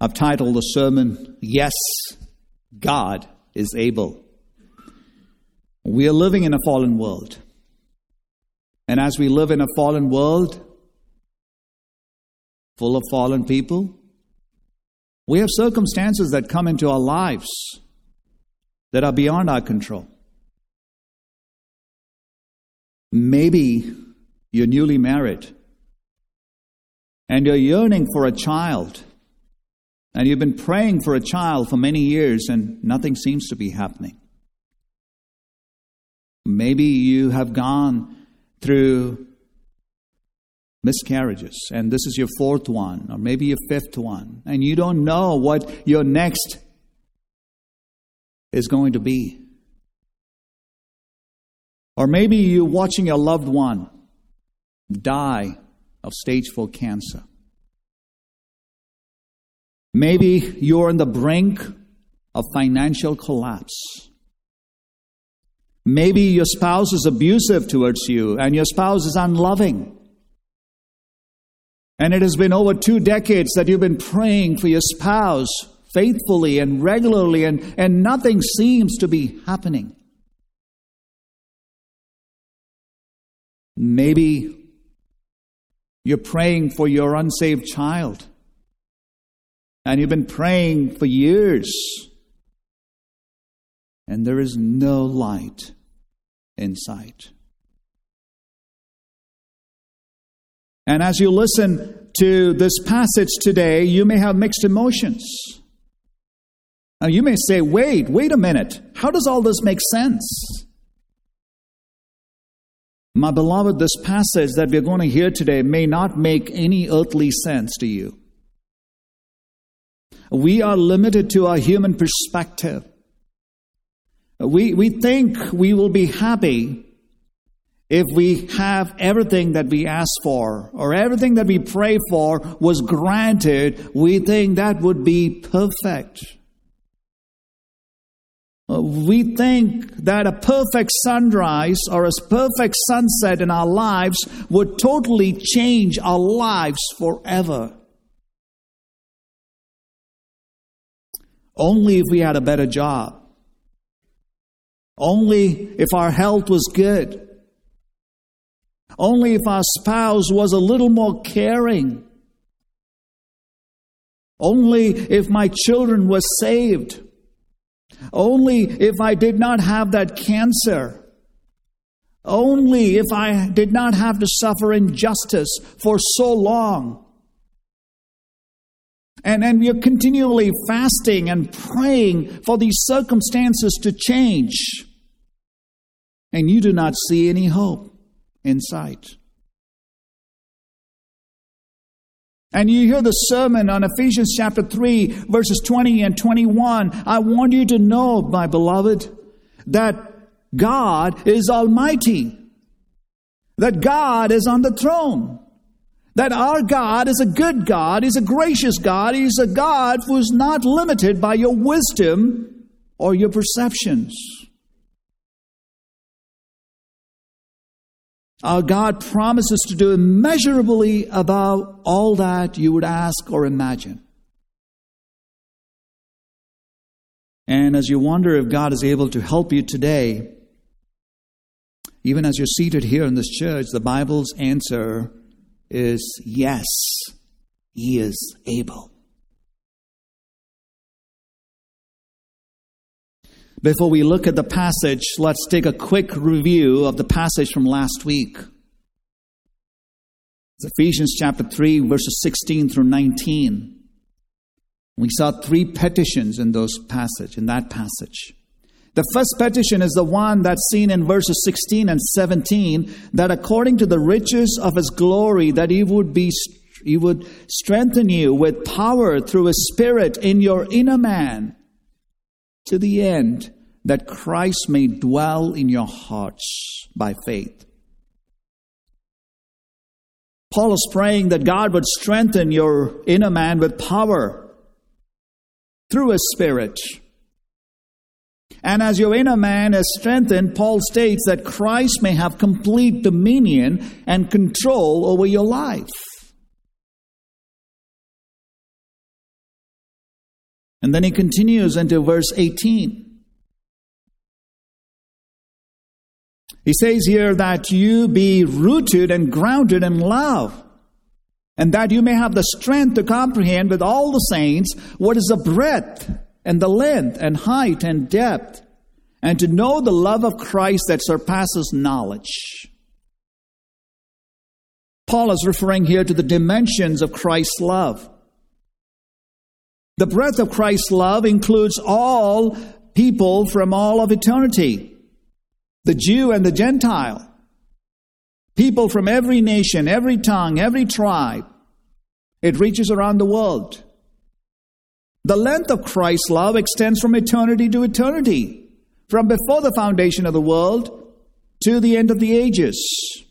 I've titled the sermon, Yes, God is Able. We are living in a fallen world. And as we live in a fallen world, full of fallen people, we have circumstances that come into our lives that are beyond our control. Maybe you're newly married and you're yearning for a child and you've been praying for a child for many years and nothing seems to be happening. Maybe you have gone through miscarriages and this is your fourth one or maybe your fifth one and you don't know what your next is going to be. Or maybe you're watching a loved one die of stage 4 cancer. Maybe you're on the brink of financial collapse. Maybe your spouse is abusive towards you and your spouse is unloving. And it has been over two decades that you've been praying for your spouse faithfully and regularly, and, and nothing seems to be happening. Maybe you're praying for your unsaved child and you've been praying for years, and there is no light in sight. And as you listen to this passage today, you may have mixed emotions. Now, you may say, wait, wait a minute. How does all this make sense? My beloved, this passage that we're going to hear today may not make any earthly sense to you. We are limited to our human perspective. We, we think we will be happy if we have everything that we ask for or everything that we pray for was granted. We think that would be perfect. We think that a perfect sunrise or a perfect sunset in our lives would totally change our lives forever. Only if we had a better job. Only if our health was good. Only if our spouse was a little more caring. Only if my children were saved. Only if I did not have that cancer. Only if I did not have to suffer injustice for so long. And, and we are continually fasting and praying for these circumstances to change. And you do not see any hope in sight. And you hear the sermon on Ephesians chapter 3, verses 20 and 21. I want you to know, my beloved, that God is almighty, that God is on the throne that our God is a good God, He's a gracious God, He's a God who is not limited by your wisdom or your perceptions. Our God promises to do immeasurably above all that you would ask or imagine. And as you wonder if God is able to help you today, even as you're seated here in this church, the Bible's answer is yes, He is able. Before we look at the passage, let's take a quick review of the passage from last week. It's Ephesians chapter 3, verses 16 through 19. We saw three petitions in those passage, in that passage. The first petition is the one that's seen in verses 16 and 17 that according to the riches of his glory that he would be he would strengthen you with power through his spirit in your inner man to the end that Christ may dwell in your hearts by faith. Paul is praying that God would strengthen your inner man with power through his spirit and as your inner man is strengthened, Paul states that Christ may have complete dominion and control over your life. And then he continues into verse 18. He says here that you be rooted and grounded in love, and that you may have the strength to comprehend with all the saints what is the breadth and the length and height and depth, and to know the love of Christ that surpasses knowledge. Paul is referring here to the dimensions of Christ's love. The breadth of Christ's love includes all people from all of eternity the Jew and the Gentile, people from every nation, every tongue, every tribe. It reaches around the world. The length of Christ's love extends from eternity to eternity, from before the foundation of the world to the end of the ages.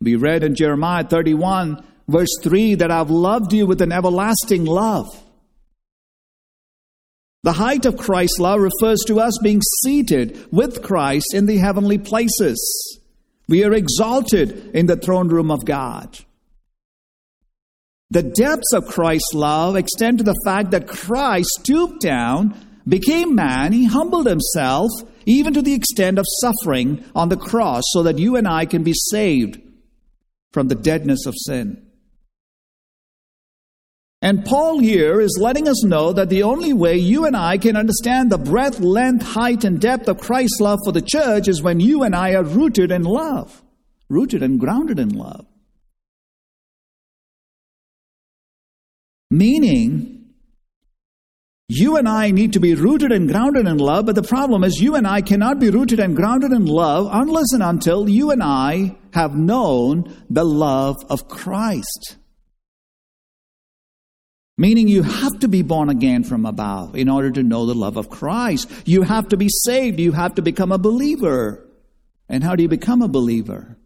We read in Jeremiah 31, verse 3, that I've loved you with an everlasting love. The height of Christ's love refers to us being seated with Christ in the heavenly places. We are exalted in the throne room of God. The depths of Christ's love extend to the fact that Christ stooped down, became man, he humbled himself, even to the extent of suffering on the cross, so that you and I can be saved from the deadness of sin. And Paul here is letting us know that the only way you and I can understand the breadth, length, height, and depth of Christ's love for the church is when you and I are rooted in love, rooted and grounded in love. Meaning, you and I need to be rooted and grounded in love, but the problem is you and I cannot be rooted and grounded in love unless and until you and I have known the love of Christ. Meaning you have to be born again from above in order to know the love of Christ. You have to be saved. You have to become a believer. And how do you become a believer?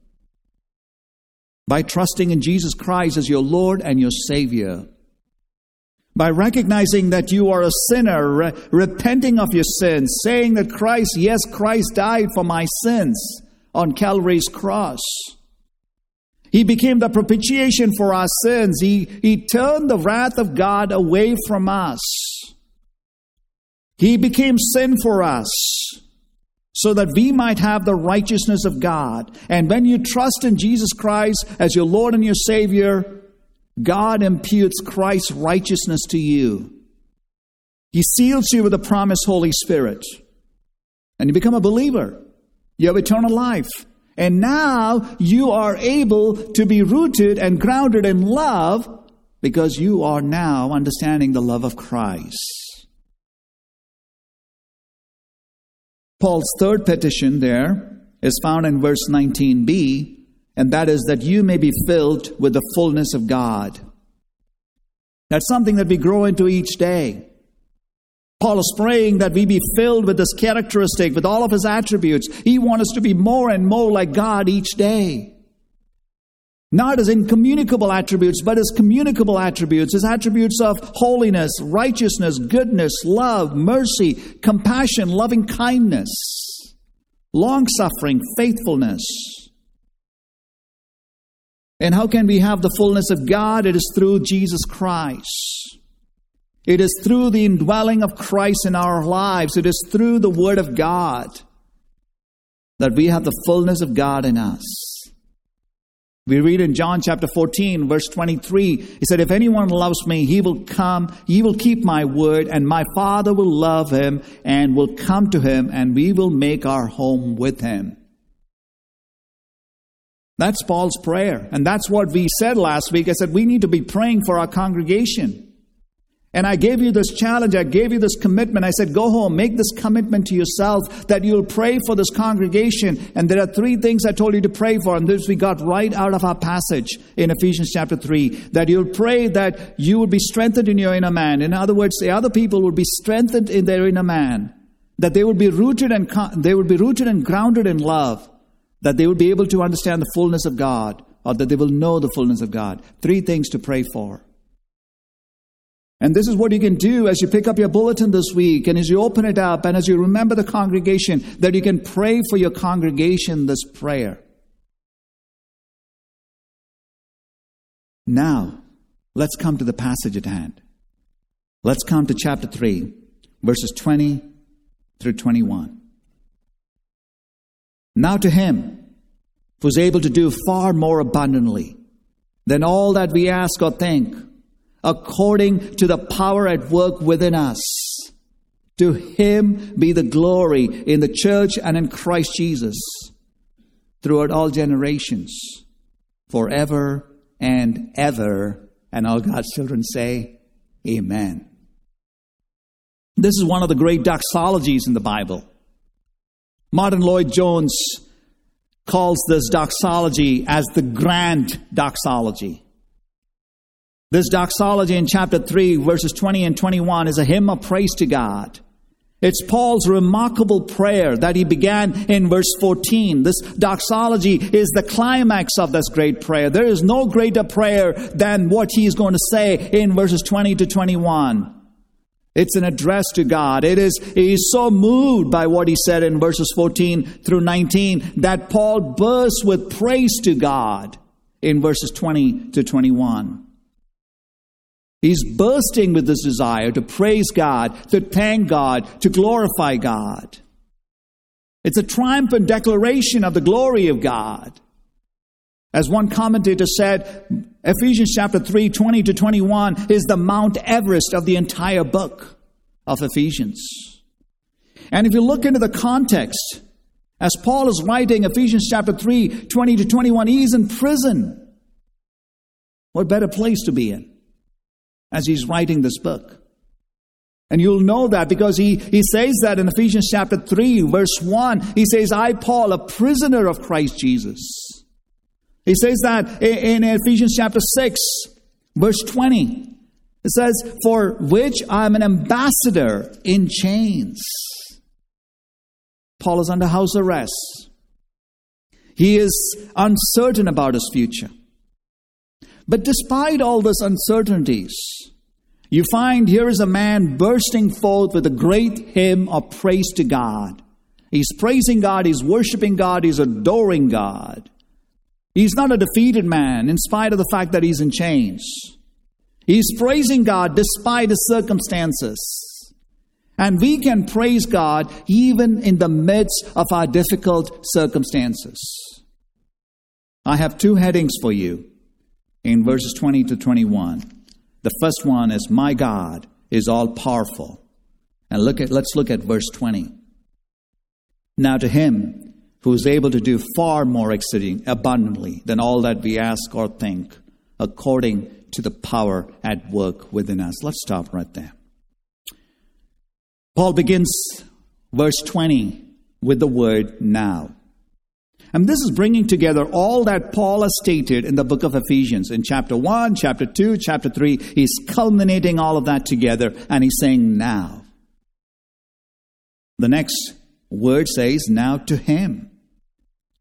By trusting in Jesus Christ as your Lord and your Savior by recognizing that you are a sinner, re- repenting of your sins, saying that Christ, yes, Christ died for my sins on Calvary's cross. He became the propitiation for our sins. He, he turned the wrath of God away from us. He became sin for us so that we might have the righteousness of God. And when you trust in Jesus Christ as your Lord and your Savior, God imputes Christ's righteousness to you. He seals you with the promised Holy Spirit. And you become a believer. You have eternal life. And now you are able to be rooted and grounded in love because you are now understanding the love of Christ. Paul's third petition there is found in verse 19b and that is that you may be filled with the fullness of God. That's something that we grow into each day. Paul is praying that we be filled with this characteristic, with all of his attributes. He wants us to be more and more like God each day. Not as incommunicable attributes, but as communicable attributes, as attributes of holiness, righteousness, goodness, love, mercy, compassion, loving kindness, long suffering, faithfulness. And how can we have the fullness of God? It is through Jesus Christ. It is through the indwelling of Christ in our lives. It is through the Word of God that we have the fullness of God in us. We read in John chapter 14, verse 23, he said, If anyone loves me, he will come, he will keep my word, and my Father will love him and will come to him, and we will make our home with him. That's Paul's prayer. And that's what we said last week. I said, we need to be praying for our congregation. And I gave you this challenge, I gave you this commitment. I said, go home, make this commitment to yourself that you'll pray for this congregation. And there are three things I told you to pray for, and this we got right out of our passage in Ephesians chapter 3. That you'll pray that you will be strengthened in your inner man. In other words, the other people will be strengthened in their inner man. That they will be rooted and they will be rooted and grounded in love that they will be able to understand the fullness of God or that they will know the fullness of God. Three things to pray for. And this is what you can do as you pick up your bulletin this week and as you open it up and as you remember the congregation, that you can pray for your congregation this prayer. Now, let's come to the passage at hand. Let's come to chapter 3, verses 20 through 21. Now to him who's able to do far more abundantly than all that we ask or think, according to the power at work within us. To him be the glory in the church and in Christ Jesus throughout all generations, forever and ever. And all God's children say, Amen. This is one of the great doxologies in the Bible. Martyn Lloyd-Jones calls this doxology as the grand doxology. This doxology in chapter 3, verses 20 and 21 is a hymn of praise to God. It's Paul's remarkable prayer that he began in verse 14. This doxology is the climax of this great prayer. There is no greater prayer than what he's going to say in verses 20 to 21. It's an address to God. It is, he's so moved by what he said in verses 14 through 19 that Paul bursts with praise to God in verses 20 to 21. He's bursting with this desire to praise God, to thank God, to glorify God. It's a triumphant declaration of the glory of God. As one commentator said, Ephesians chapter 3, 20 to 21 is the Mount Everest of the entire book of Ephesians. And if you look into the context, as Paul is writing Ephesians chapter 3, 20 to 21, he's in prison. What better place to be in? as he's writing this book. And you'll know that because he, he says that in Ephesians chapter 3, verse 1. He says, I, Paul, a prisoner of Christ Jesus. He says that in, Ephesians chapter 6, verse 20. It says, For which I am an ambassador in chains. Paul is under house arrest. He is uncertain about his future. But despite all these uncertainties, you find here is a man bursting forth with a great hymn of praise to God. He's praising God, he's worshiping God, he's adoring God. He's not a defeated man in spite of the fact that he's in chains. He's praising God despite his circumstances. And we can praise God even in the midst of our difficult circumstances. I have two headings for you in verses 20 to 21. The first one is, My God is all powerful. And look at, let's look at verse 20. Now to him who is able to do far more exceeding abundantly than all that we ask or think, according to the power at work within us. Let's stop right there. Paul begins verse 20 with the word now. And this is bringing together all that Paul has stated in the book of Ephesians. In chapter 1, chapter 2, chapter 3, he's culminating all of that together and he's saying, now. The next word says, now to him.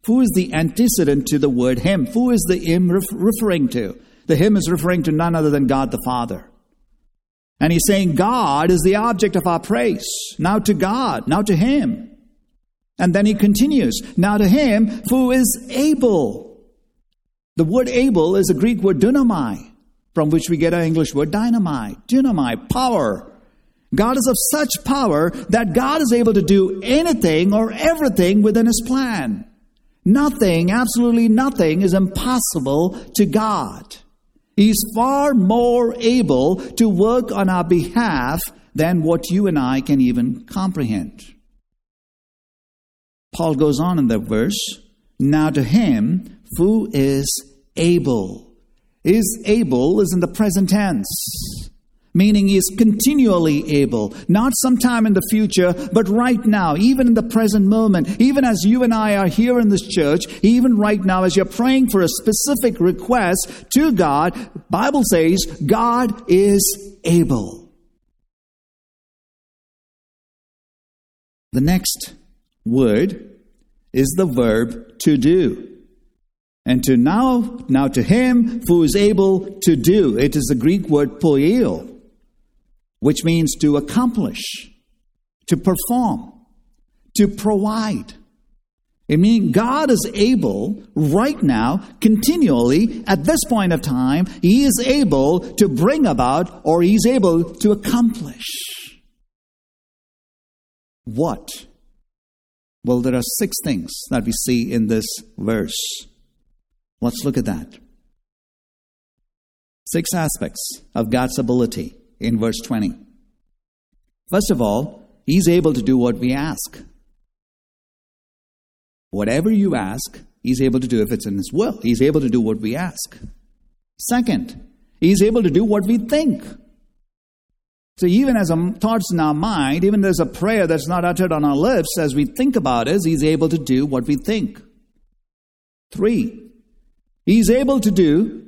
Who is the antecedent to the word him? Who is the him referring to? The him is referring to none other than God the Father. And he's saying God is the object of our praise. Now to God, now to him. And then he continues, Now to him who is able. The word able is a Greek word dunamai, from which we get our English word dynamite, dunamai, power. God is of such power that God is able to do anything or everything within his plan. Nothing, absolutely nothing is impossible to God. He's far more able to work on our behalf than what you and I can even comprehend. Paul goes on in that verse, now to him who is able. Is able is in the present tense, meaning he is continually able, not sometime in the future, but right now, even in the present moment, even as you and I are here in this church, even right now as you're praying for a specific request to God, Bible says God is able. The next word is the verb to do. And to now, now to him who is able to do. It is the Greek word poieo, which means to accomplish, to perform, to provide. It means God is able right now, continually, at this point of time, He is able to bring about or He's able to accomplish. What? Well, there are six things that we see in this verse. Let's look at that. Six aspects of God's ability in verse 20. First of all, He's able to do what we ask. Whatever you ask, He's able to do if it's in His will. He's able to do what we ask. Second, He's able to do what we think. So even as a thoughts in our mind, even there's a prayer that's not uttered on our lips, as we think about it, He's able to do what we think. Three, He's able to do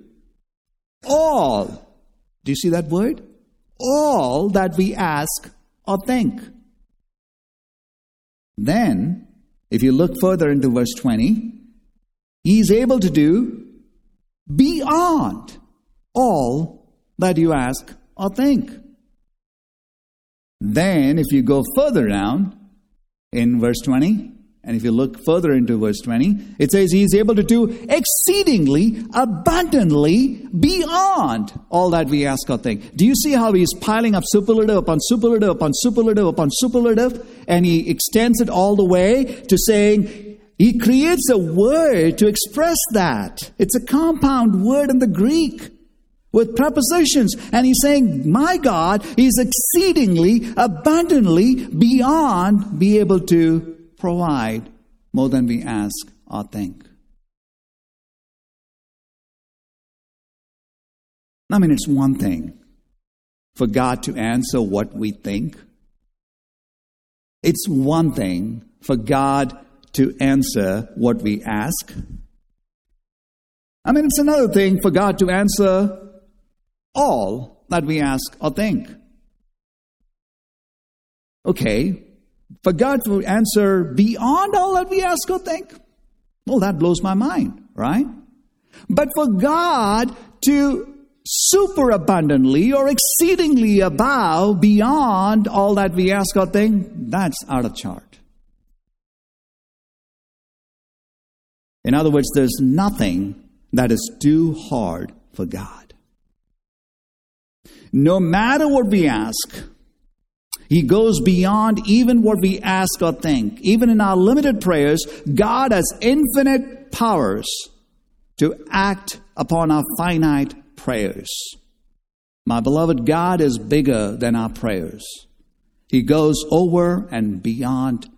all. Do you see that word? All that we ask or think. Then, if you look further into verse 20, He's able to do beyond all that you ask or think. Then, if you go further down in verse 20, and if you look further into verse 20, it says he's able to do exceedingly, abundantly, beyond all that we ask or think. Do you see how he's piling up superlative upon superlative upon superlative upon superlative? And he extends it all the way to saying, he creates a word to express that. It's a compound word in the Greek with prepositions. And he's saying, My God is exceedingly, abundantly, beyond be able to provide more than we ask or think. I mean, it's one thing for God to answer what we think. It's one thing for God to answer what we ask. I mean, it's another thing for God to answer all that we ask or think. Okay, for God to answer beyond all that we ask or think, well, that blows my mind, right? But for God to super abundantly or exceedingly above, beyond all that we ask or think, that's out of chart. In other words, there's nothing that is too hard for God. No matter what we ask, he goes beyond even what we ask or think. Even in our limited prayers, God has infinite powers to act upon our finite prayers. My beloved, God is bigger than our prayers. He goes over and beyond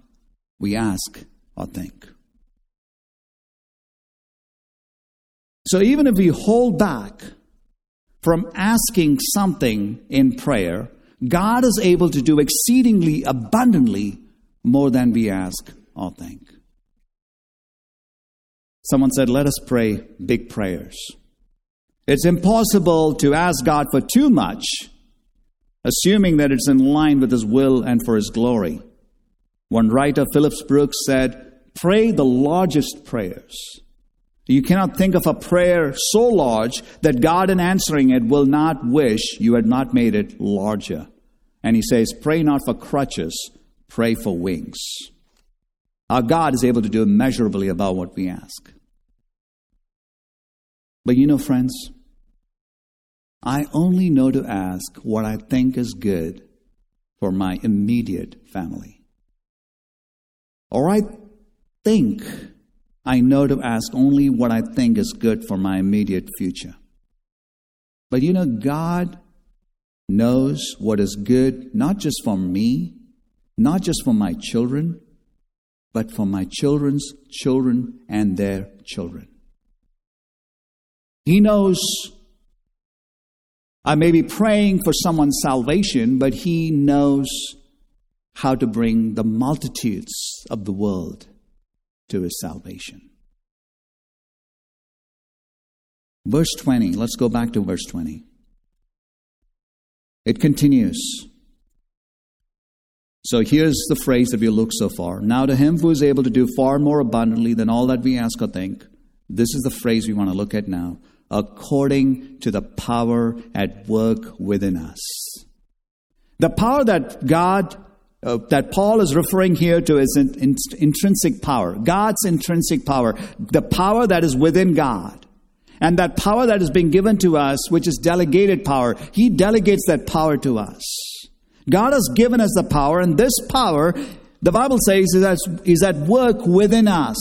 we ask or think. So even if we hold back from asking something in prayer, God is able to do exceedingly abundantly more than we ask or think. Someone said, Let us pray big prayers. It's impossible to ask God for too much, assuming that it's in line with His will and for His glory. One writer, Phillips Brooks, said, Pray the largest prayers. You cannot think of a prayer so large that God, in answering it, will not wish you had not made it larger. And he says, Pray not for crutches, pray for wings. Our God is able to do immeasurably above what we ask. But you know, friends, I only know to ask what I think is good for my immediate family. Or I think I know to ask only what I think is good for my immediate future. But you know, God knows what is good, not just for me, not just for my children, but for my children's children and their children. He knows I may be praying for someone's salvation, but He knows how to bring the multitudes of the world to His salvation. Verse 20, let's go back to verse 20. It continues. So here's the phrase that we look so far. Now to him who is able to do far more abundantly than all that we ask or think, this is the phrase we want to look at now. According to the power at work within us. The power that God uh, that Paul is referring here to is in, in, intrinsic power, God's intrinsic power, the power that is within God. And that power that is being given to us, which is delegated power, He delegates that power to us. God has given us the power, and this power, the Bible says, is at, is at work within us.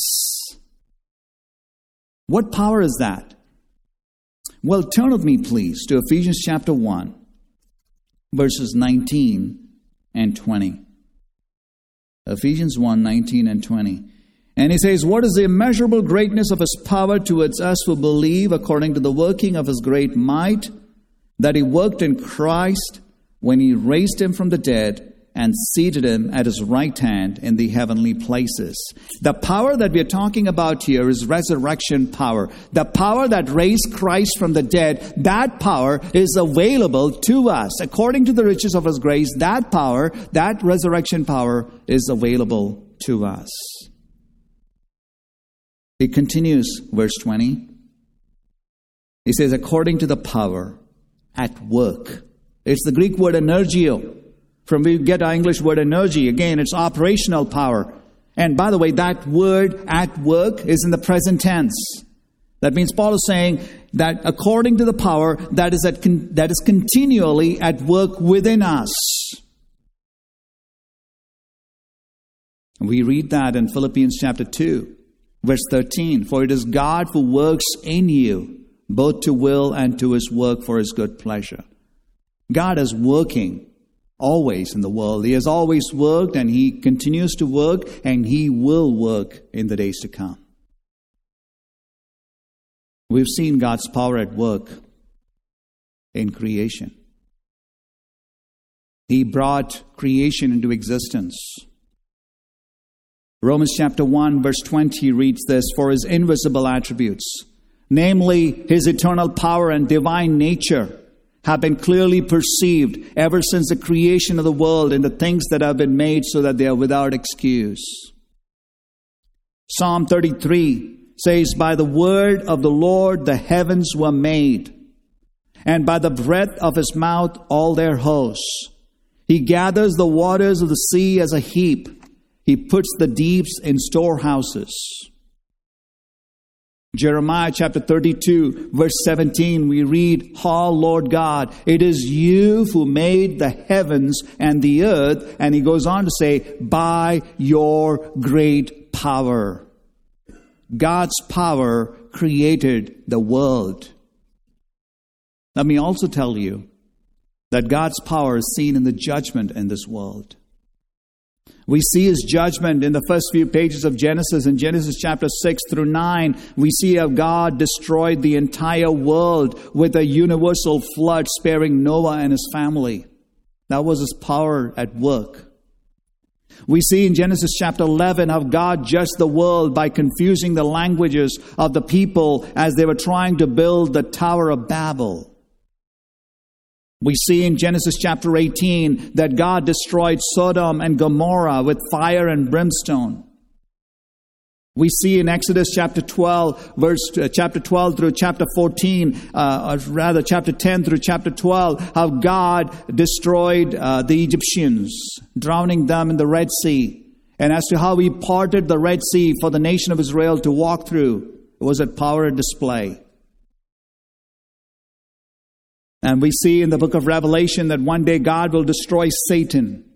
What power is that? Well, turn with me, please, to Ephesians chapter 1, verses 19 and 20. Ephesians 1 19 and 20. And he says, What is the immeasurable greatness of his power towards us who believe according to the working of his great might that he worked in Christ when he raised him from the dead and seated him at his right hand in the heavenly places. The power that we're talking about here is resurrection power. The power that raised Christ from the dead, that power is available to us. According to the riches of his grace, that power, that resurrection power is available to us. He continues, verse 20. He says, according to the power at work. It's the Greek word energio from we get our English word energy. Again, it's operational power. And by the way, that word at work is in the present tense. That means Paul is saying that according to the power that is, at con- that is continually at work within us. We read that in Philippians chapter 2, verse 13. For it is God who works in you, both to will and to his work for his good pleasure. God is working always in the world. He has always worked and he continues to work and he will work in the days to come. We've seen God's power at work in creation. He brought creation into existence. Romans chapter 1, verse 20 reads this For his invisible attributes, namely his eternal power and divine nature, have been clearly perceived ever since the creation of the world and the things that have been made so that they are without excuse. Psalm 33 says, By the word of the Lord the heavens were made, and by the breath of his mouth all their hosts. He gathers the waters of the sea as a heap, he puts the deeps in storehouses. Jeremiah chapter 32, verse 17, we read, Ha, Lord God, it is you who made the heavens and the earth. And he goes on to say, by your great power. God's power created the world. Let me also tell you that God's power is seen in the judgment in this world. We see his judgment in the first few pages of Genesis. In Genesis chapter 6 through 9, we see how God destroyed the entire world with a universal flood, sparing Noah and his family. That was his power at work. We see in Genesis chapter 11 how God judged the world by confusing the languages of the people as they were trying to build the Tower of Babel. We see in Genesis chapter 18 that God destroyed Sodom and Gomorrah with fire and brimstone. We see in Exodus chapter 12, verse uh, chapter 12 through chapter 14, uh, or rather chapter 10 through chapter 12, how God destroyed uh, the Egyptians, drowning them in the Red Sea. And as to how He parted the Red Sea for the nation of Israel to walk through, it was a power display. And we see in the book of Revelation that one day God will destroy Satan.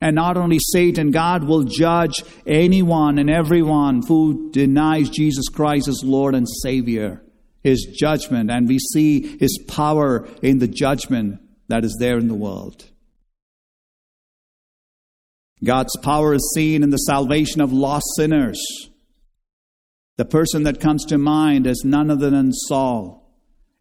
And not only Satan, God will judge anyone and everyone who denies Jesus Christ as Lord and Savior. His judgment. And we see His power in the judgment that is there in the world. God's power is seen in the salvation of lost sinners. The person that comes to mind is none other than Saul.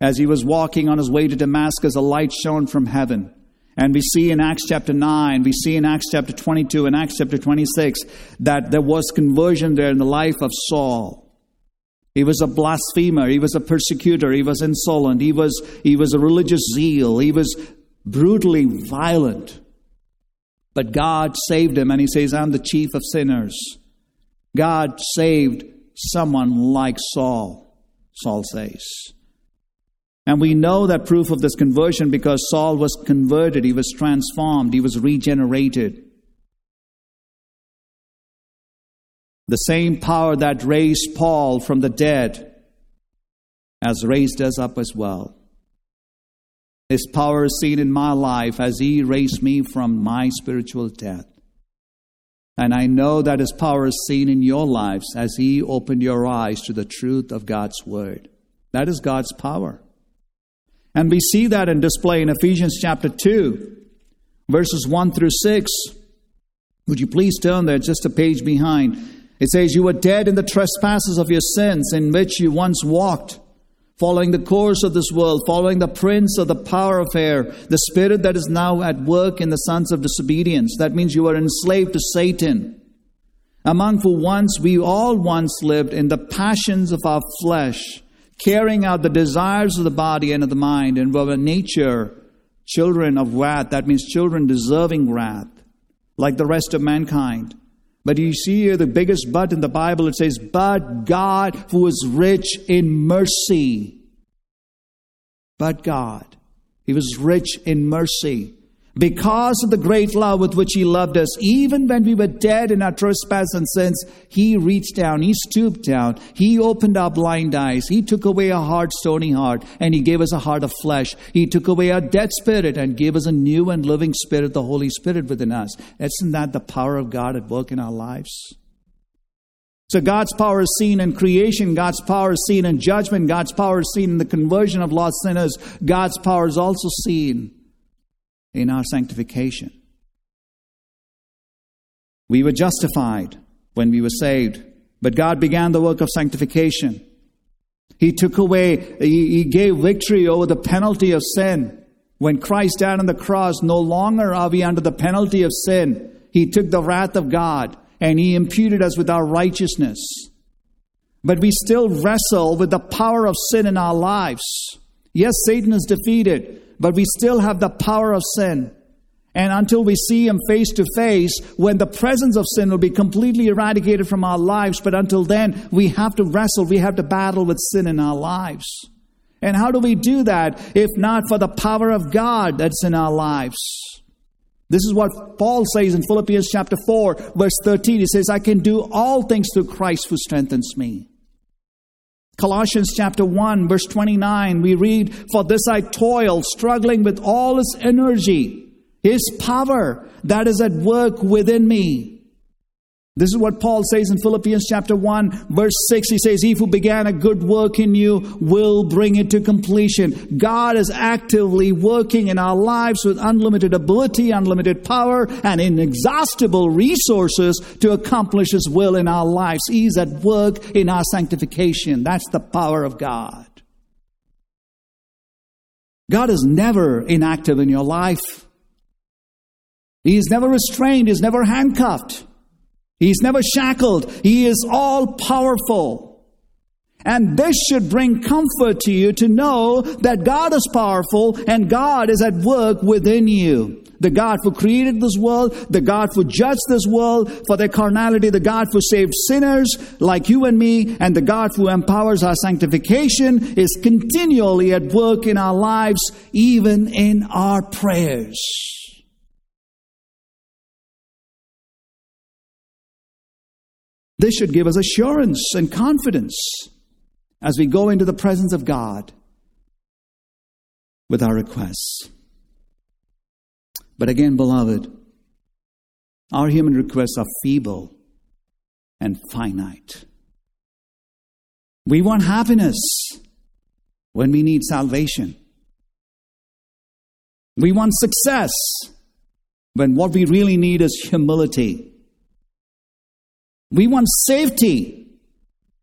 As he was walking on his way to Damascus, a light shone from heaven. And we see in Acts chapter 9, we see in Acts chapter 22 and Acts chapter 26 that there was conversion there in the life of Saul. He was a blasphemer, he was a persecutor, he was insolent, he was, he was a religious zeal, he was brutally violent. But God saved him, and he says, I'm the chief of sinners. God saved someone like Saul, Saul says. And we know that proof of this conversion because Saul was converted, he was transformed, he was regenerated. The same power that raised Paul from the dead has raised us up as well. His power is seen in my life as He raised me from my spiritual death. And I know that His power is seen in your lives as He opened your eyes to the truth of God's Word. That is God's power. And we see that in display in Ephesians chapter 2, verses 1 through 6. Would you please turn there just a page behind? It says, You were dead in the trespasses of your sins in which you once walked following the course of this world, following the prince of the power of air, the spirit that is now at work in the sons of disobedience. That means you were enslaved to Satan. Among who once we all once lived in the passions of our flesh, carrying out the desires of the body and of the mind, and were nature children of wrath. That means children deserving wrath, like the rest of mankind. But you see here the biggest but in the Bible, it says, But God who is rich in mercy. But God. He was rich in mercy. Because of the great love with which He loved us, even when we were dead in our trespasses and sins, He reached down, He stooped down, He opened our blind eyes, He took away our hard, stony heart, and He gave us a heart of flesh. He took away our dead spirit and gave us a new and living spirit, the Holy Spirit within us. Isn't that the power of God at work in our lives? So God's power is seen in creation, God's power is seen in judgment, God's power is seen in the conversion of lost sinners, God's power is also seen in our sanctification. We were justified when we were saved, but God began the work of sanctification. He took away, he, gave victory over the penalty of sin. When Christ died on the cross, no longer are we under the penalty of sin. He took the wrath of God and he imputed us with our righteousness. But we still wrestle with the power of sin in our lives. Yes, Satan is defeated, but we still have the power of sin. And until we see Him face to face, when the presence of sin will be completely eradicated from our lives, but until then, we have to wrestle, we have to battle with sin in our lives. And how do we do that if not for the power of God that's in our lives? This is what Paul says in Philippians chapter 4, verse 13. He says, I can do all things through Christ who strengthens me. Colossians chapter 1, verse 29, we read, For this I toil, struggling with all his energy, his power that is at work within me. This is what Paul says in Philippians chapter 1, verse 6. He says, He who began a good work in you will bring it to completion. God is actively working in our lives with unlimited ability, unlimited power, and inexhaustible resources to accomplish His will in our lives. He's at work in our sanctification. That's the power of God. God is never inactive in your life. He is never restrained, He's never handcuffed. He's never shackled. He is all powerful. And this should bring comfort to you to know that God is powerful and God is at work within you. The God who created this world, the God who judged this world for their carnality, the God who saved sinners like you and me, and the God who empowers our sanctification is continually at work in our lives, even in our prayers. This should give us assurance and confidence as we go into the presence of God with our requests. But again, beloved, our human requests are feeble and finite. We want happiness when we need salvation. We want success when what we really need is humility. We want safety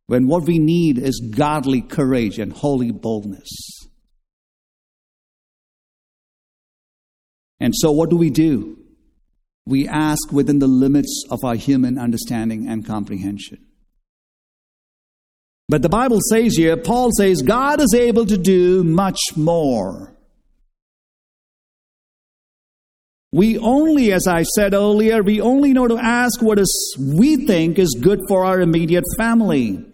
when what we need is godly courage and holy boldness. And so, what do we do? We ask within the limits of our human understanding and comprehension. But the Bible says here, Paul says, God is able to do much more. We only, as I said earlier, we only know to ask what is, we think is good for our immediate family.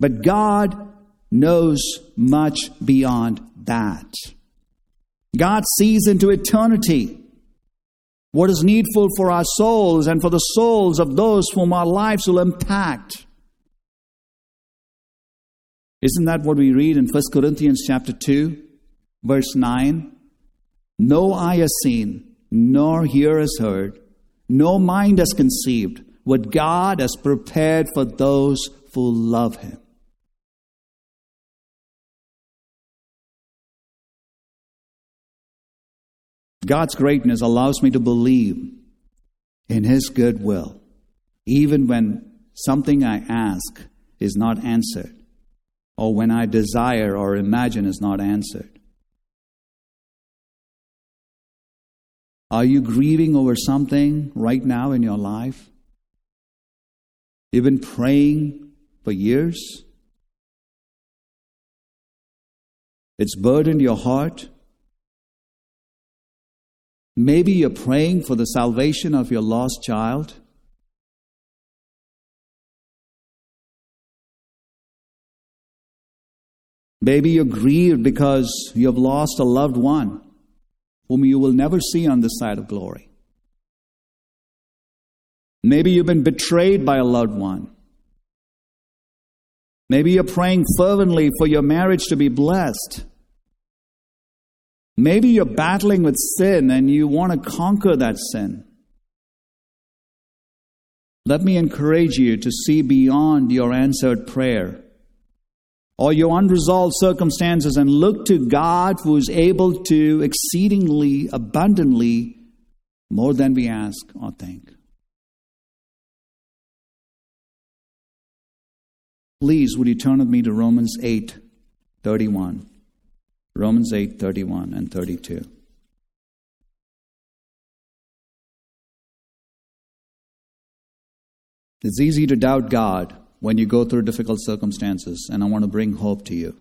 But God knows much beyond that. God sees into eternity. what is needful for our souls and for the souls of those whom our lives will impact. Isn't that what we read in 1 Corinthians chapter 2, verse 9? No eye has seen, nor ear has heard, no mind has conceived what God has prepared for those who love Him. God's greatness allows me to believe in His goodwill, even when something I ask is not answered, or when I desire or imagine is not answered. Are you grieving over something right now in your life? You've been praying for years? It's burdened your heart? Maybe you're praying for the salvation of your lost child. Maybe you're grieved because you have lost a loved one whom you will never see on this side of glory. Maybe you've been betrayed by a loved one. Maybe you're praying fervently for your marriage to be blessed. Maybe you're battling with sin and you want to conquer that sin. Let me encourage you to see beyond your answered prayer or your unresolved circumstances and look to God who is able to exceedingly abundantly more than we ask or think. Please, would you turn with me to Romans 8 31? Romans 8 31 and 32. It's easy to doubt God when you go through difficult circumstances, and I want to bring hope to you.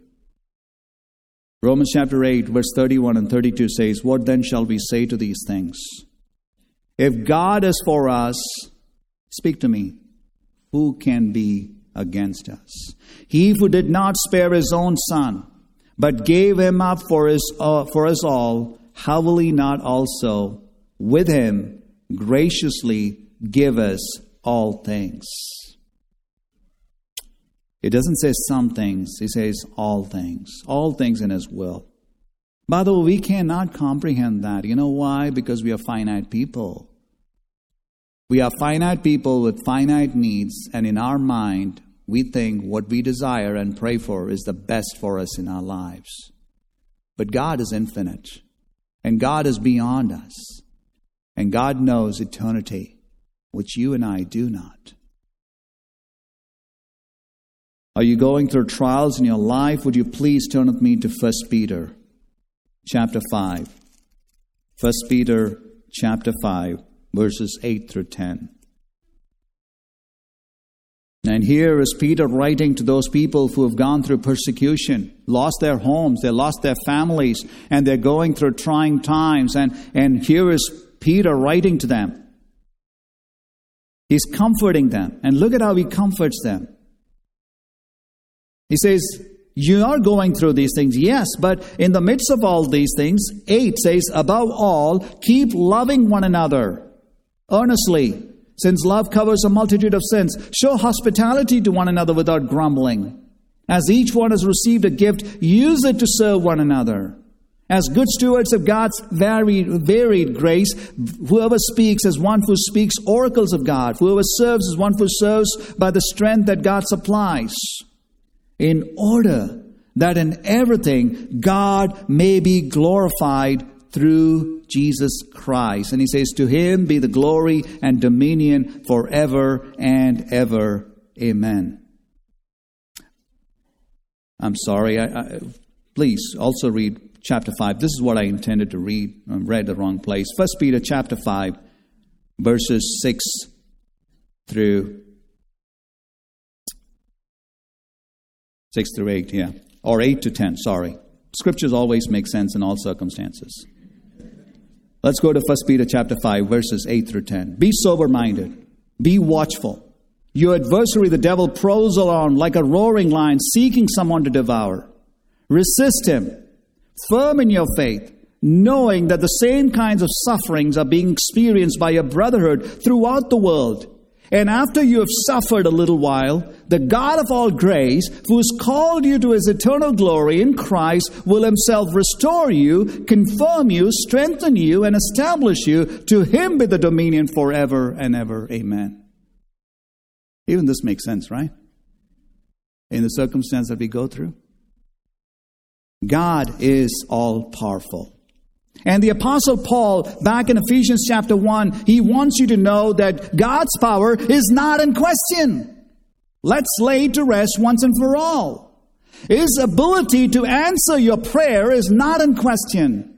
Romans chapter 8, verse 31 and 32 says, What then shall we say to these things? If God is for us, speak to me, who can be against us? He who did not spare his own son, but gave him up for, his, uh, for us all, how will he not also with him graciously give us all things? It doesn't say some things, he says all things, all things in his will. By the way, we cannot comprehend that. You know why? Because we are finite people. We are finite people with finite needs, and in our mind, we think what we desire and pray for is the best for us in our lives. But God is infinite, and God is beyond us, and God knows eternity, which you and I do not. Are you going through trials in your life? Would you please turn with me to 1 Peter chapter 5. 1 Peter chapter 5, verses 8 through 10. And here is Peter writing to those people who have gone through persecution, lost their homes, they lost their families, and they're going through trying times. And, and here is Peter writing to them. He's comforting them. And look at how he comforts them. He says, You are going through these things, yes, but in the midst of all these things, 8 says, Above all, keep loving one another earnestly since love covers a multitude of sins, show hospitality to one another without grumbling. As each one has received a gift, use it to serve one another. As good stewards of God's varied, varied grace, whoever speaks as one who speaks oracles of God, whoever serves as one who serves by the strength that God supplies, in order that in everything God may be glorified through Jesus Christ. And he says, To him be the glory and dominion forever and ever. Amen. I'm sorry. I, I, please also read chapter 5. This is what I intended to read. I read the wrong place. First Peter chapter 5, verses 6 through 6 through 8, yeah. Or 8 to 10, sorry. Scriptures always make sense in all circumstances. Let's go to 1 Peter chapter 5 verses 8 through 10. Be sober minded. Be watchful. Your adversary the devil prowls around like a roaring lion seeking someone to devour. Resist him. Firm in your faith. knowing that the same kinds of sufferings are being experienced by your brotherhood throughout the world. And after you have suffered a little while, the God of all grace, who has called you to his eternal glory in Christ, will himself restore you, confirm you, strengthen you, and establish you. To him be the dominion forever and ever. Amen. Even this makes sense, right? In the circumstance that we go through. God is all powerful. And the apostle Paul, back in Ephesians chapter 1, he wants you to know that God's power is not in question. Let's lay to rest once and for all. His ability to answer your prayer is not in question.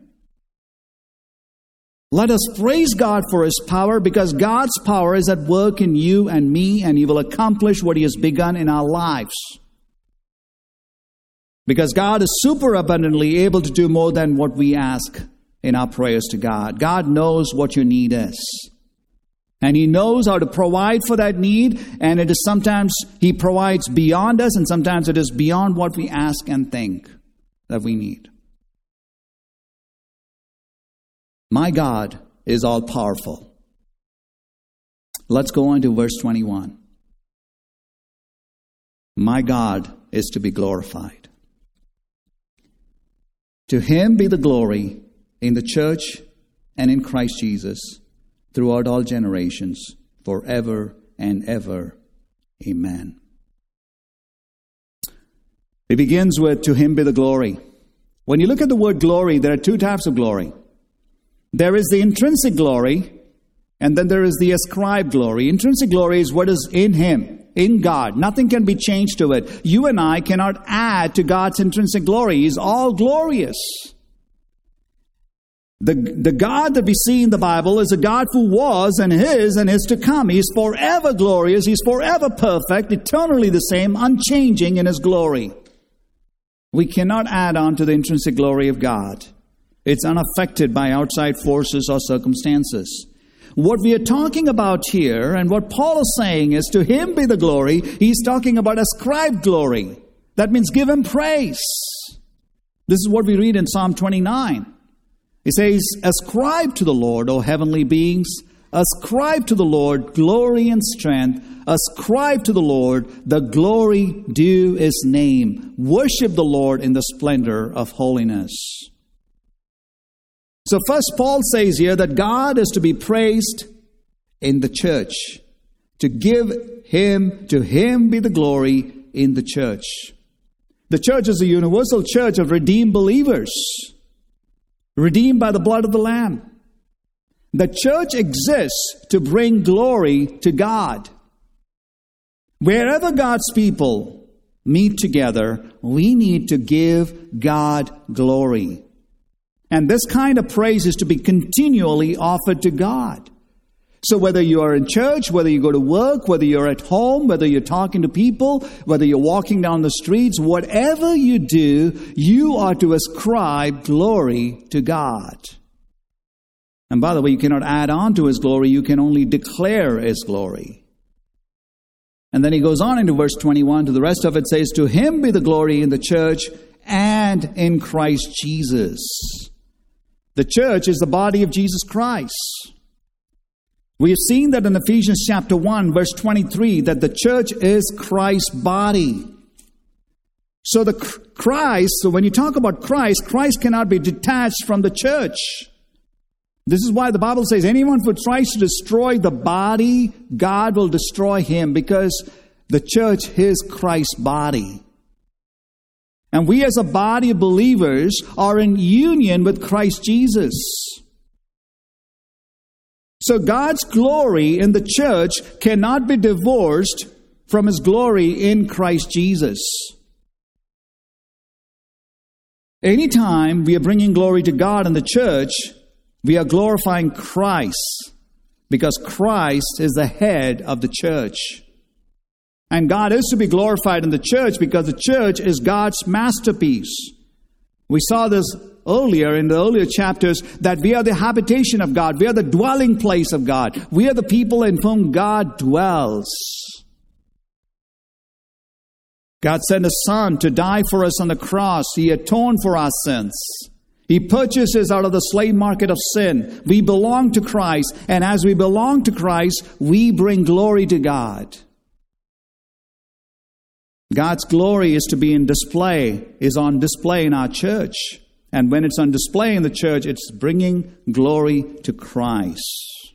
Let us praise God for His power because God's power is at work in you and me, and He will accomplish what He has begun in our lives. Because God is super abundantly able to do more than what we ask in our prayers to God. God knows what your need is. And He knows how to provide for that need, and it is sometimes He provides beyond us, and sometimes it is beyond what we ask and think that we need. My God is all powerful. Let's go on to verse 21. My God is to be glorified. To him be the glory in the church and in Christ Jesus throughout all generations, forever and ever. Amen. It begins with, To him be the glory. When you look at the word glory, there are two types of glory. There is the intrinsic glory, and then there is the ascribed glory. Intrinsic glory is what is in him, in God. Nothing can be changed to it. You and I cannot add to God's intrinsic glory. He's all glorious. The, the God that we see in the Bible is a God who was and is and is to come. He's forever glorious. He's forever perfect, eternally the same, unchanging in His glory. We cannot add on to the intrinsic glory of God. It's unaffected by outside forces or circumstances. What we are talking about here and what Paul is saying is to him be the glory. He's talking about ascribed glory. That means give him praise. This is what we read in Psalm 29. He says, Ascribe to the Lord, O heavenly beings, ascribe to the Lord glory and strength, ascribe to the Lord the glory due his name. Worship the Lord in the splendor of holiness. So, first, Paul says here that God is to be praised in the church, to give him, to him be the glory in the church. The church is a universal church of redeemed believers redeemed by the blood of the Lamb. The church exists to bring glory to God. Wherever God's people meet together, we need to give God glory. And this kind of praise is to be continually offered to God. So whether you are in church, whether you go to work, whether you're at home, whether you're talking to people, whether you're walking down the streets, whatever you do, you are to ascribe glory to God. And by the way, you cannot add on to his glory, you can only declare his glory. And then he goes on into verse 21 to the rest of it says, To him be the glory in the church and in Christ Jesus. The church is the body of Jesus Christ. We have seen that in Ephesians chapter 1, verse 23, that the church is Christ's body. So the Christ, so when you talk about Christ, Christ cannot be detached from the church. This is why the Bible says anyone who tries to destroy the body, God will destroy him because the church is Christ's body. And we as a body of believers are in union with Christ Jesus. So God's glory in the church cannot be divorced from his glory in Christ Jesus. Anytime we are bringing glory to God in the church, we are glorifying Christ because Christ is the head of the church. And God is to be glorified in the church because the church is God's masterpiece. We saw this earlier in the earlier chapters that we are the habitation of God. We are the dwelling place of God. We are the people in whom God dwells. God sent a son to die for us on the cross. He atoned for our sins. He purchases out of the slave market of sin. We belong to Christ, and as we belong to Christ, we bring glory to God. God's glory is to be in display, is on display in our church. And when it's on display in the church, it's bringing glory to Christ.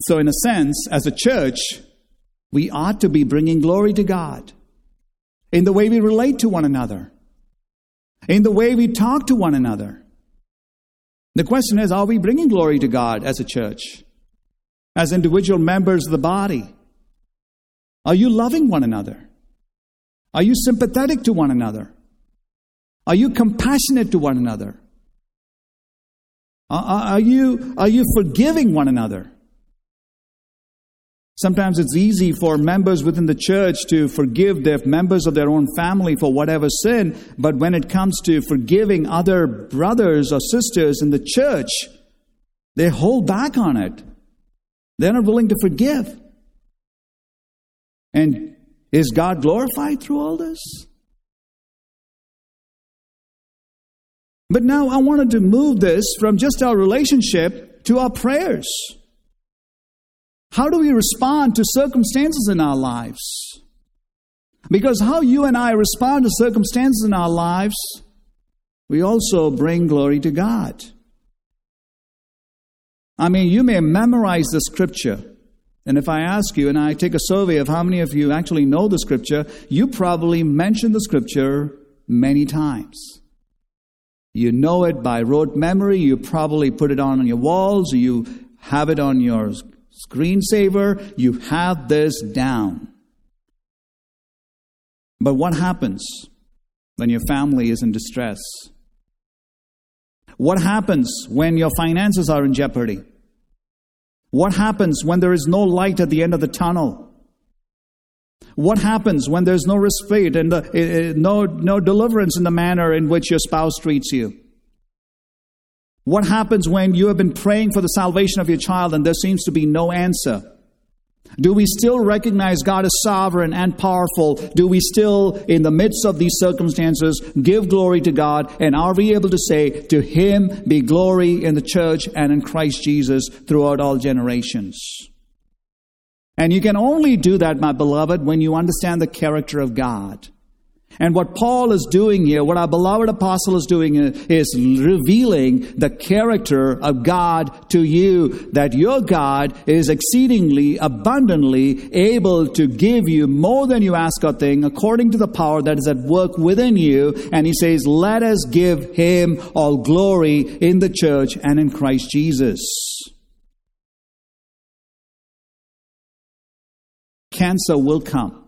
So, in a sense, as a church, we ought to be bringing glory to God in the way we relate to one another in the way we talk to one another. The question is are we bringing glory to God as a church, as individual members of the body? Are you loving one another? Are you sympathetic to one another? Are you compassionate to one another? Are, you, are you forgiving one another? Sometimes it's easy for members within the church to forgive their members of their own family for whatever sin, but when it comes to forgiving other brothers or sisters in the church, they hold back on it. They're not willing to forgive. And is God glorified through all this? But now I wanted to move this from just our relationship to our prayers. How do we respond to circumstances in our lives? Because how you and I respond to circumstances in our lives, we also bring glory to God. I mean, you may memorize the scripture. And if I ask you, and I take a survey of how many of you actually know the scripture, you probably mention the scripture many times. You know it by rote memory. You probably put it on your walls. You have it on your Screensaver, you have this down. But what happens when your family is in distress? What happens when your finances are in jeopardy? What happens when there is no light at the end of the tunnel? What happens when there's no respite and the, uh, no, no deliverance in the manner in which your spouse treats you? What happens when you have been praying for the salvation of your child and there seems to be no answer? Do we still recognize God as sovereign and powerful? Do we still, in the midst of these circumstances, give glory to God? And are we able to say, To Him be glory in the church and in Christ Jesus throughout all generations? And you can only do that, my beloved, when you understand the character of God. And what Paul is doing here, what our beloved apostle is doing is revealing the character of God to you, that your God is exceedingly abundantly able to give you more than you ask or think according to the power that is at work within you. And he says, let us give him all glory in the church and in Christ Jesus. Cancer will come.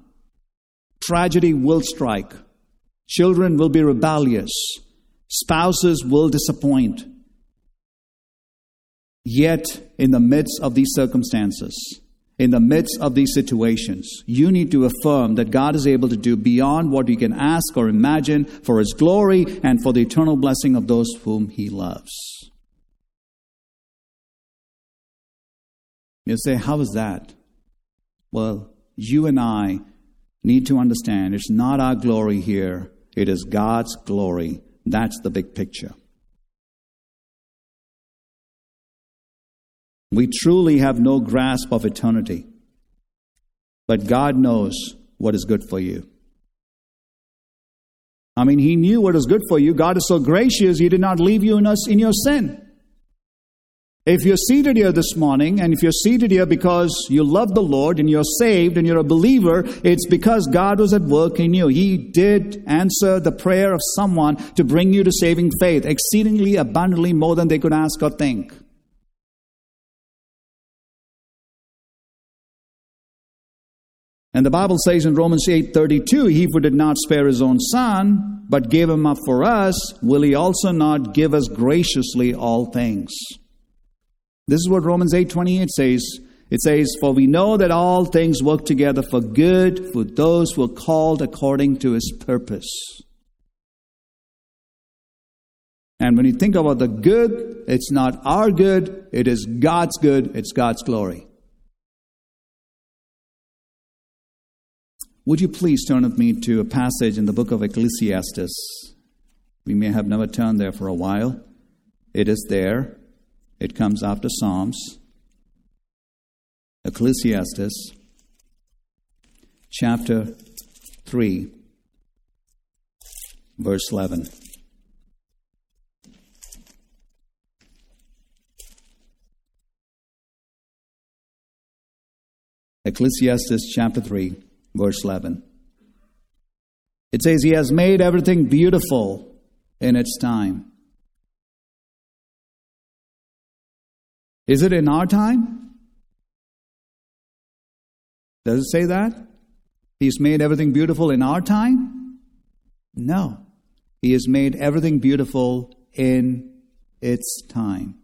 Tragedy will strike. Children will be rebellious. Spouses will disappoint. Yet, in the midst of these circumstances, in the midst of these situations, you need to affirm that God is able to do beyond what you can ask or imagine for His glory and for the eternal blessing of those whom He loves. You say, How is that? Well, you and I need to understand it's not our glory here, it is God's glory. That's the big picture. We truly have no grasp of eternity, but God knows what is good for you. I mean, He knew what is good for you. God is so gracious, He did not leave you in, us, in your sin. If you're seated here this morning, and if you're seated here because you love the Lord and you're saved and you're a believer, it's because God was at work in you. He did answer the prayer of someone to bring you to saving faith, exceedingly abundantly more than they could ask or think. And the Bible says in Romans 8:32, he who did not spare his own son, but gave him up for us, will he also not give us graciously all things? This is what Romans 8:28 says. It says, "For we know that all things work together for good for those who are called according to his purpose." And when you think about the good, it's not our good, it is God's good, it's God's glory. Would you please turn with me to a passage in the book of Ecclesiastes? We may have never turned there for a while. It is there. It comes after Psalms. Ecclesiastes chapter 3, verse 11. Ecclesiastes chapter 3, verse 11. It says, He has made everything beautiful in its time. Is it in our time? Does it say that? He's made everything beautiful in our time? No. He has made everything beautiful in its time.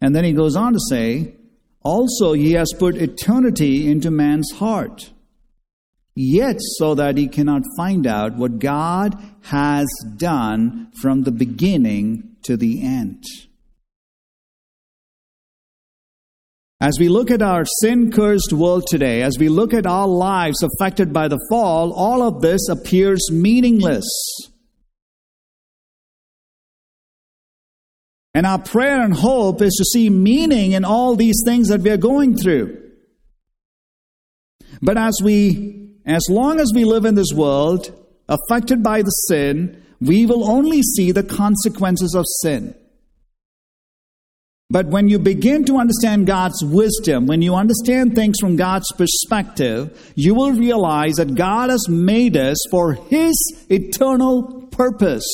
And then he goes on to say, also, he has put eternity into man's heart, yet so that he cannot find out what God has done from the beginning to the end. As we look at our sin cursed world today, as we look at our lives affected by the fall, all of this appears meaningless. And our prayer and hope is to see meaning in all these things that we are going through. But as we, as long as we live in this world, affected by the sin, we will only see the consequences of sin. But when you begin to understand God's wisdom, when you understand things from God's perspective, you will realize that God has made us for His eternal purpose.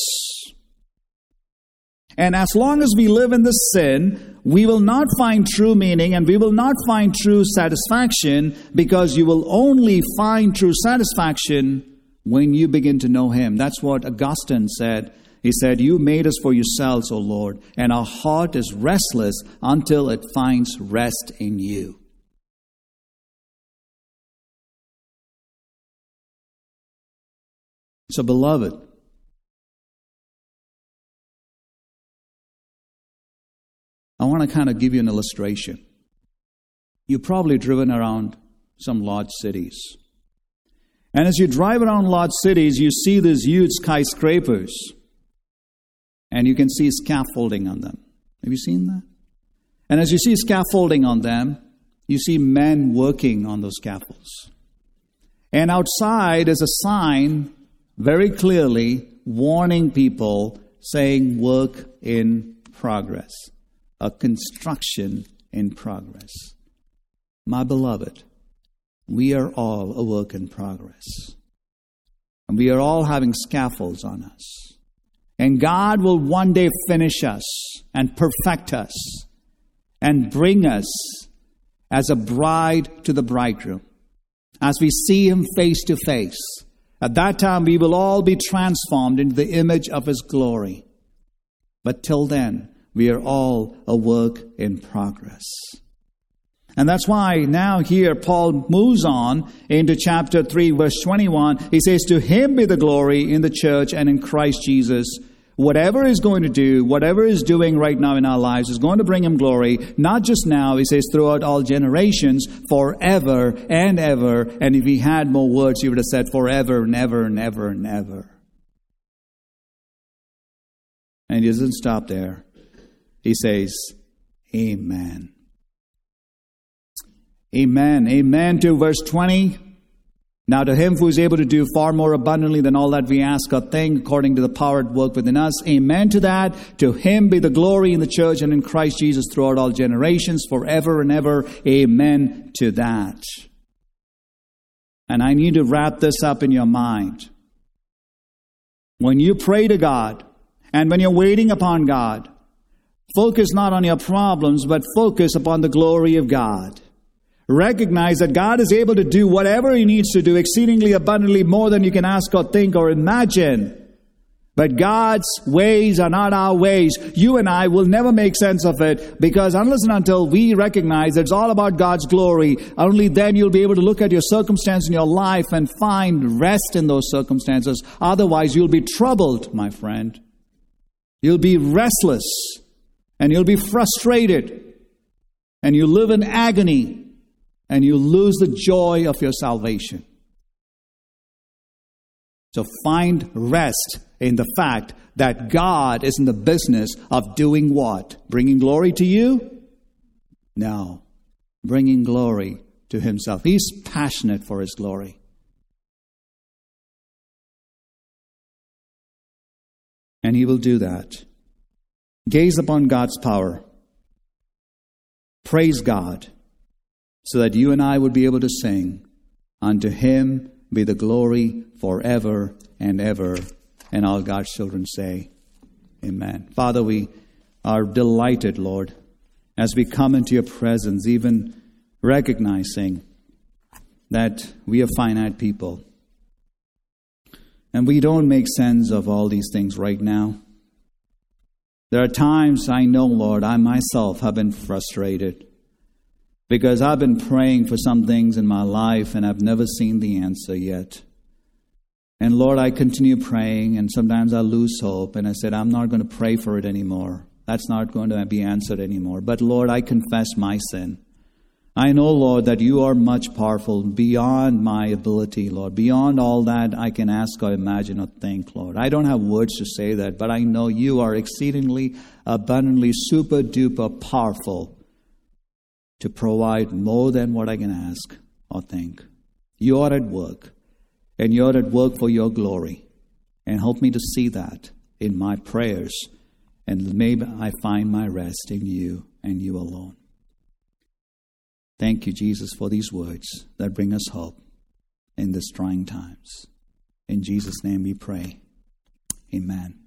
And as long as we live in the sin, we will not find true meaning and we will not find true satisfaction because you will only find true satisfaction when you begin to know Him. That's what Augustine said. He said, You made us for yourselves, O Lord, and our heart is restless until it finds rest in you. So, beloved, I want to kind of give you an illustration. You've probably driven around some large cities. And as you drive around large cities, you see these huge skyscrapers. And you can see scaffolding on them. Have you seen that? And as you see scaffolding on them, you see men working on those scaffolds. And outside is a sign very clearly warning people saying, work in progress a construction in progress. My beloved, we are all a work in progress. And we are all having scaffolds on us. And God will one day finish us and perfect us and bring us as a bride to the bridegroom. As we see him face to face, at that time we will all be transformed into the image of his glory. But till then, we are all a work in progress. And that's why now here Paul moves on into chapter 3 verse 21. He says, to him be the glory in the church and in Christ Jesus. Whatever is going to do, whatever is doing right now in our lives is going to bring him glory, not just now, he says throughout all generations, forever and ever. And if he had more words, he would have said forever and ever and ever and ever. And he doesn't stop there he says, Amen. Amen. Amen to verse 20. Now to him who is able to do far more abundantly than all that we ask or think according to the power at work within us. Amen to that. To him be the glory in the church and in Christ Jesus throughout all generations forever and ever. Amen to that. And I need to wrap this up in your mind. When you pray to God and when you're waiting upon God, Focus not on your problems, but focus upon the glory of God. Recognize that God is able to do whatever He needs to do exceedingly abundantly more than you can ask or think or imagine. But God's ways are not our ways. You and I will never make sense of it because unless and until we recognize it's all about God's glory, only then you'll be able to look at your circumstance in your life and find rest in those circumstances. Otherwise, you'll be troubled, my friend. You'll be restless and you'll be frustrated and you live in agony and you lose the joy of your salvation. So find rest in the fact that God is in the business of doing what? Bringing glory to you? No. Bringing glory to himself. He's passionate for his glory. And he will do that. Gaze upon God's power. Praise God so that you and I would be able to sing, Unto him be the glory forever and ever. And all God's children say, Amen. Father, we are delighted, Lord, as we come into your presence, even recognizing that we are finite people. And we don't make sense of all these things right now. There are times I know, Lord, I myself have been frustrated because I've been praying for some things in my life and I've never seen the answer yet. And Lord, I continue praying, and sometimes I lose hope, and I said, I'm not going to pray for it anymore. That's not going to be answered anymore. But Lord, I confess my sin. I know, Lord, that you are much powerful beyond my ability, Lord, beyond all that I can ask or imagine or think, Lord. I don't have words to say that, but I know you are exceedingly, abundantly, super duper powerful to provide more than what I can ask or think. You are at work, and you're at work for your glory. And help me to see that in my prayers, and maybe I find my rest in you and you alone. Thank you, Jesus, for these words that bring us hope in these trying times. In Jesus' name we pray. Amen.